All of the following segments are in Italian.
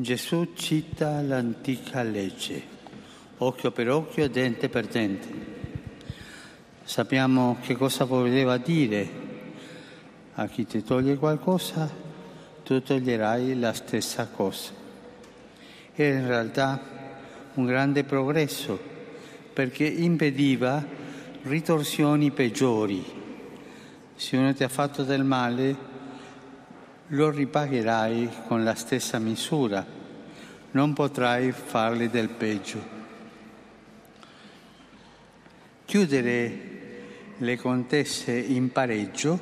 Gesù cita l'antica legge, occhio per occhio, dente per dente. Sappiamo che cosa voleva dire. A chi ti toglie qualcosa, tu toglierai la stessa cosa. Era in realtà un grande progresso perché impediva ritorsioni peggiori. Se uno ti ha fatto del male, lo ripagherai con la stessa misura, non potrai fargli del peggio. Chiudere le contesse in pareggio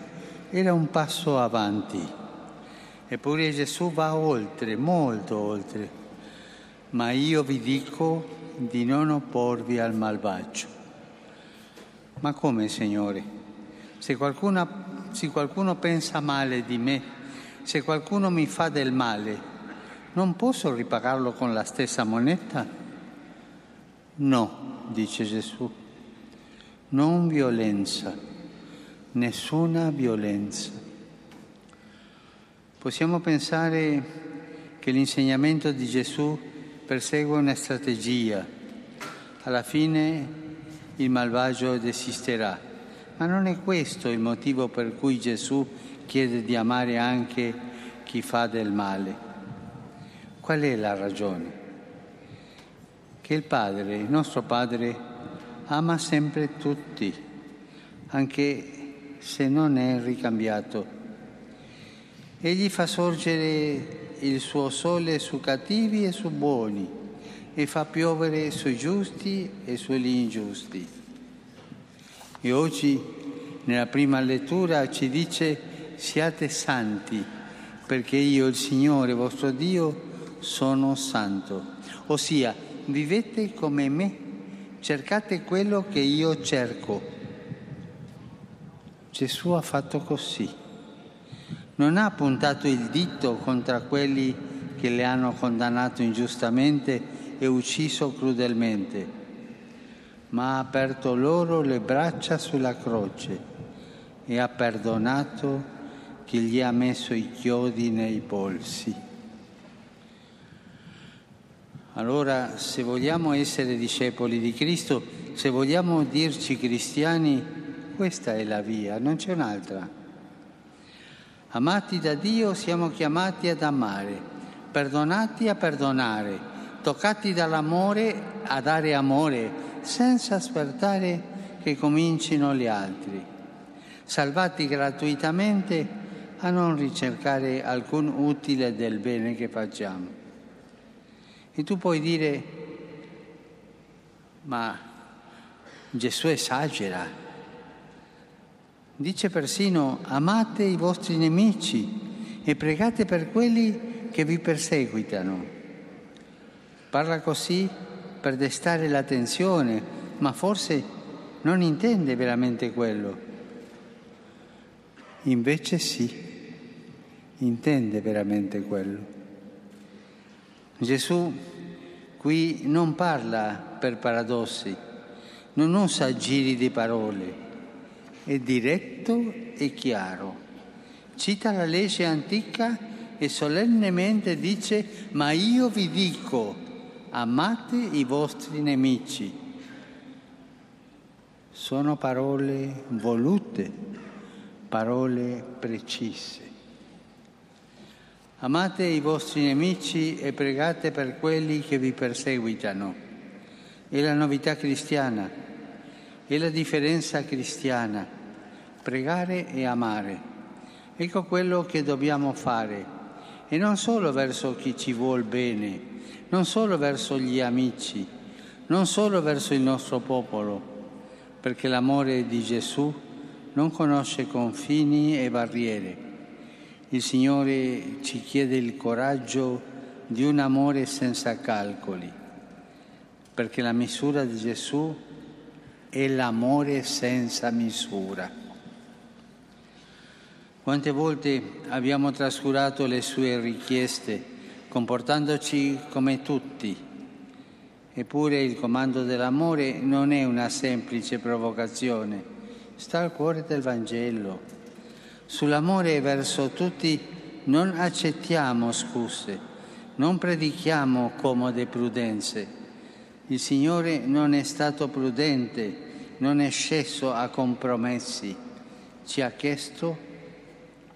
era un passo avanti, eppure Gesù va oltre, molto oltre, ma io vi dico di non opporvi al malvagio. Ma come, Signore? Se qualcuno, se qualcuno pensa male di me, se qualcuno mi fa del male, non posso ripagarlo con la stessa moneta? No, dice Gesù, non violenza, nessuna violenza. Possiamo pensare che l'insegnamento di Gesù persegue una strategia. Alla fine il malvagio desisterà. Ma non è questo il motivo per cui Gesù chiede di amare anche chi fa del male. Qual è la ragione? Che il Padre, il nostro Padre, ama sempre tutti, anche se non è ricambiato. Egli fa sorgere il suo sole su cattivi e su buoni e fa piovere sui giusti e sugli ingiusti. E oggi, nella prima lettura, ci dice siate santi, perché io, il Signore vostro Dio, sono santo. Ossia, vivete come me, cercate quello che io cerco. Gesù ha fatto così. Non ha puntato il dito contro quelli che le hanno condannato ingiustamente e ucciso crudelmente, ma ha aperto loro le braccia sulla croce e ha perdonato che gli ha messo i chiodi nei polsi. Allora, se vogliamo essere discepoli di Cristo, se vogliamo dirci cristiani, questa è la via, non c'è un'altra. Amati da Dio siamo chiamati ad amare, perdonati a perdonare, toccati dall'amore a dare amore, senza aspettare che comincino gli altri, salvati gratuitamente a non ricercare alcun utile del bene che facciamo. E tu puoi dire, ma Gesù esagera. Dice persino, amate i vostri nemici e pregate per quelli che vi perseguitano. Parla così per destare l'attenzione, ma forse non intende veramente quello. Invece sì intende veramente quello. Gesù qui non parla per paradossi, non usa giri di parole, è diretto e chiaro. Cita la legge antica e solennemente dice, ma io vi dico, amate i vostri nemici. Sono parole volute, parole precise. Amate i vostri nemici e pregate per quelli che vi perseguitano. È la novità cristiana, è la differenza cristiana, pregare e amare. Ecco quello che dobbiamo fare, e non solo verso chi ci vuol bene, non solo verso gli amici, non solo verso il nostro popolo, perché l'amore di Gesù non conosce confini e barriere il Signore ci chiede il coraggio di un amore senza calcoli, perché la misura di Gesù è l'amore senza misura. Quante volte abbiamo trascurato le sue richieste, comportandoci come tutti, eppure il comando dell'amore non è una semplice provocazione, sta al cuore del Vangelo Sull'amore verso tutti non accettiamo scuse, Non predichiamo comode prudenze. Il Signore non è stato prudente, non è sceso a compromessi. Ci ha chiesto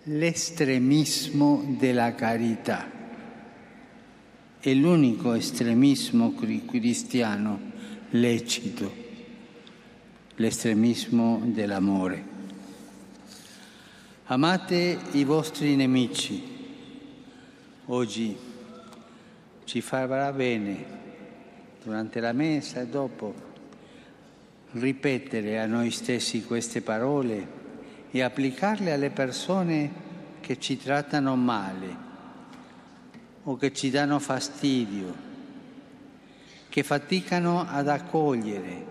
l'estremismo della carità. È l'unico estremismo cristiano lecito, l'estremismo dell'amore. Amate i vostri nemici. Oggi ci farà bene, durante la messa e dopo, ripetere a noi stessi queste parole e applicarle alle persone che ci trattano male o che ci danno fastidio, che faticano ad accogliere,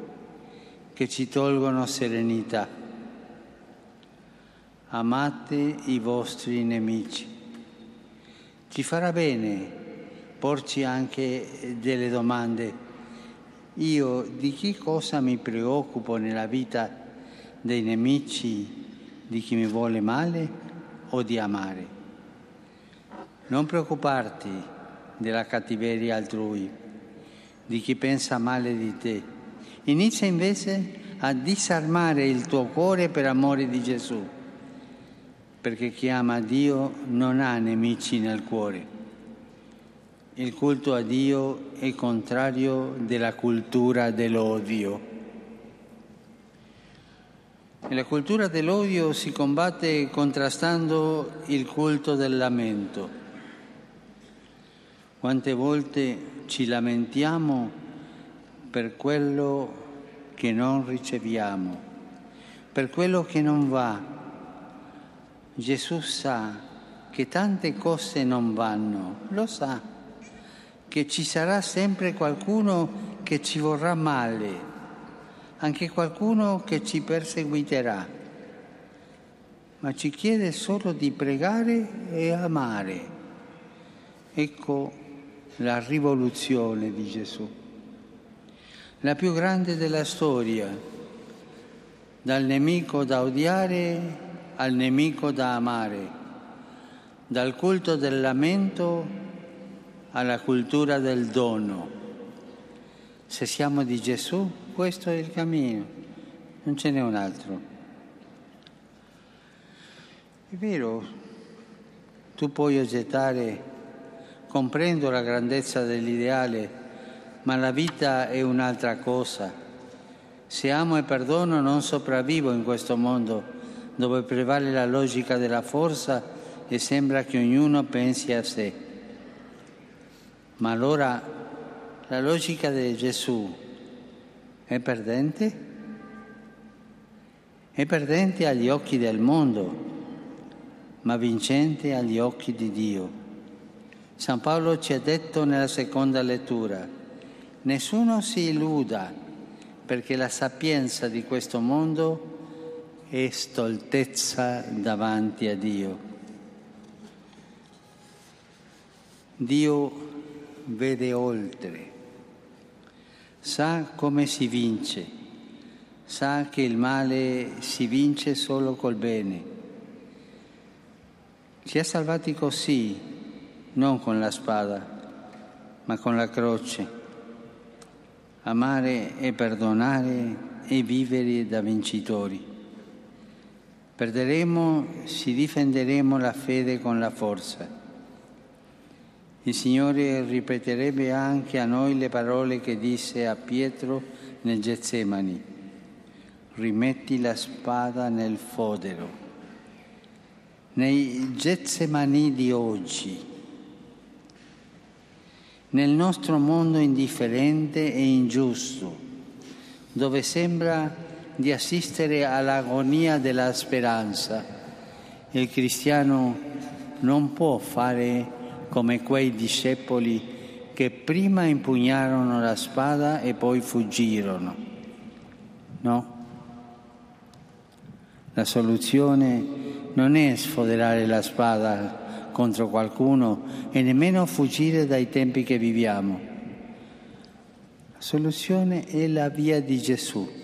che ci tolgono serenità. Amate i vostri nemici. Ci farà bene porci anche delle domande. Io di che cosa mi preoccupo nella vita dei nemici di chi mi vuole male o di amare. Non preoccuparti della cattiveria altrui, di chi pensa male di te. Inizia invece a disarmare il tuo cuore per amore di Gesù, perché chi ama Dio non ha nemici nel cuore. Il culto a Dio è contrario della cultura dell'odio. E la cultura dell'odio si combatte contrastando il culto del lamento. Quante volte ci lamentiamo per quello che non riceviamo, per quello che non va. Gesù sa che tante cose non vanno, lo sa, che ci sarà sempre qualcuno che ci vorrà male anche qualcuno che ci perseguiterà, ma ci chiede solo di pregare e amare. Ecco la rivoluzione di Gesù, la più grande della storia, dal nemico da odiare al nemico da amare, dal culto del lamento alla cultura del dono. Se siamo di Gesù, questo è il cammino, non ce n'è un altro. È vero, tu puoi oggettare, comprendo la grandezza dell'ideale, ma la vita è un'altra cosa. Se amo e perdono non sopravvivo in questo mondo dove prevale la logica della forza e sembra che ognuno pensi a sé. Ma allora la logica di Gesù è perdente? È perdente agli occhi del mondo, ma vincente agli occhi di Dio. San Paolo ci ha detto nella seconda lettura, nessuno si illuda perché la sapienza di questo mondo è stoltezza davanti a Dio. Dio vede oltre sa come si vince, sa che il male si vince solo col bene. Ci ha salvati così, non con la spada, ma con la croce. Amare e perdonare e vivere da vincitori. Perderemo se difenderemo la fede con la forza il Signore ripeterebbe anche a noi le parole che disse a Pietro nel Getsemani. Rimetti la spada nel fodero. Nei Getsemani di oggi, nel nostro mondo indifferente e ingiusto, dove sembra di assistere all'agonia della speranza, il cristiano non può fare come quei discepoli che prima impugnarono la spada e poi fuggirono. No? La soluzione non è sfoderare la spada contro qualcuno e nemmeno fuggire dai tempi che viviamo. La soluzione è la via di Gesù,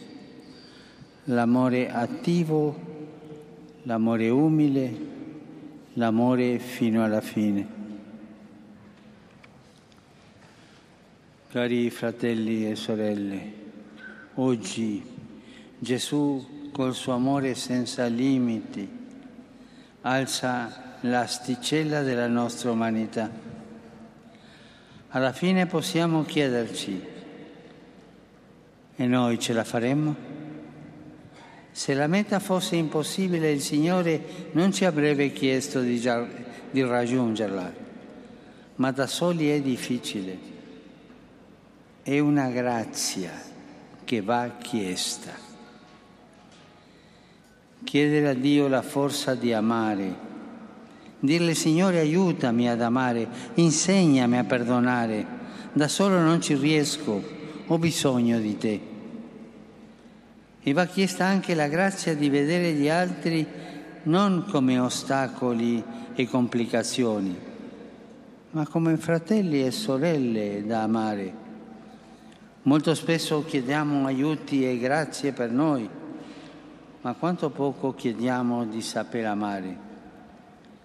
l'amore attivo, l'amore umile, l'amore fino alla fine. Cari fratelli e sorelle, oggi Gesù col suo amore senza limiti alza l'asticella della nostra umanità. Alla fine possiamo chiederci, e noi ce la faremmo? Se la meta fosse impossibile il Signore non ci avrebbe chiesto di, di raggiungerla, ma da soli è difficile è una grazia che va chiesta. Chiedere a Dio la forza di amare, dirle Signore aiutami ad amare, insegnami a perdonare, da solo non ci riesco, ho bisogno di te. E va chiesta anche la grazia di vedere gli altri non come ostacoli e complicazioni, ma come fratelli e sorelle da amare Molto spesso chiediamo aiuti e grazie per noi, ma quanto poco chiediamo di saper amare.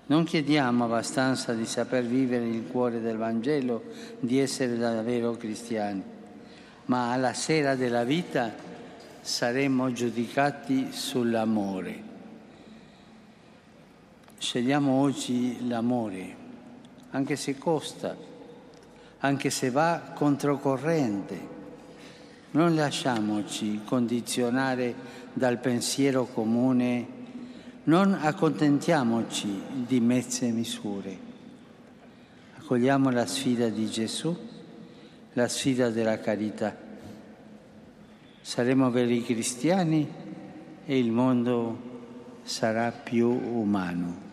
Non chiediamo abbastanza di saper vivere il cuore del Vangelo, di essere davvero cristiani, ma alla sera della vita saremo giudicati sull'amore. Scegliamo oggi l'amore, anche se costa, anche se va controcorrente non lasciamoci condizionare dal pensiero comune, non accontentiamoci di mezze misure. Accogliamo la sfida di Gesù, la sfida della carità. Saremo veri cristiani e il mondo sarà più umano.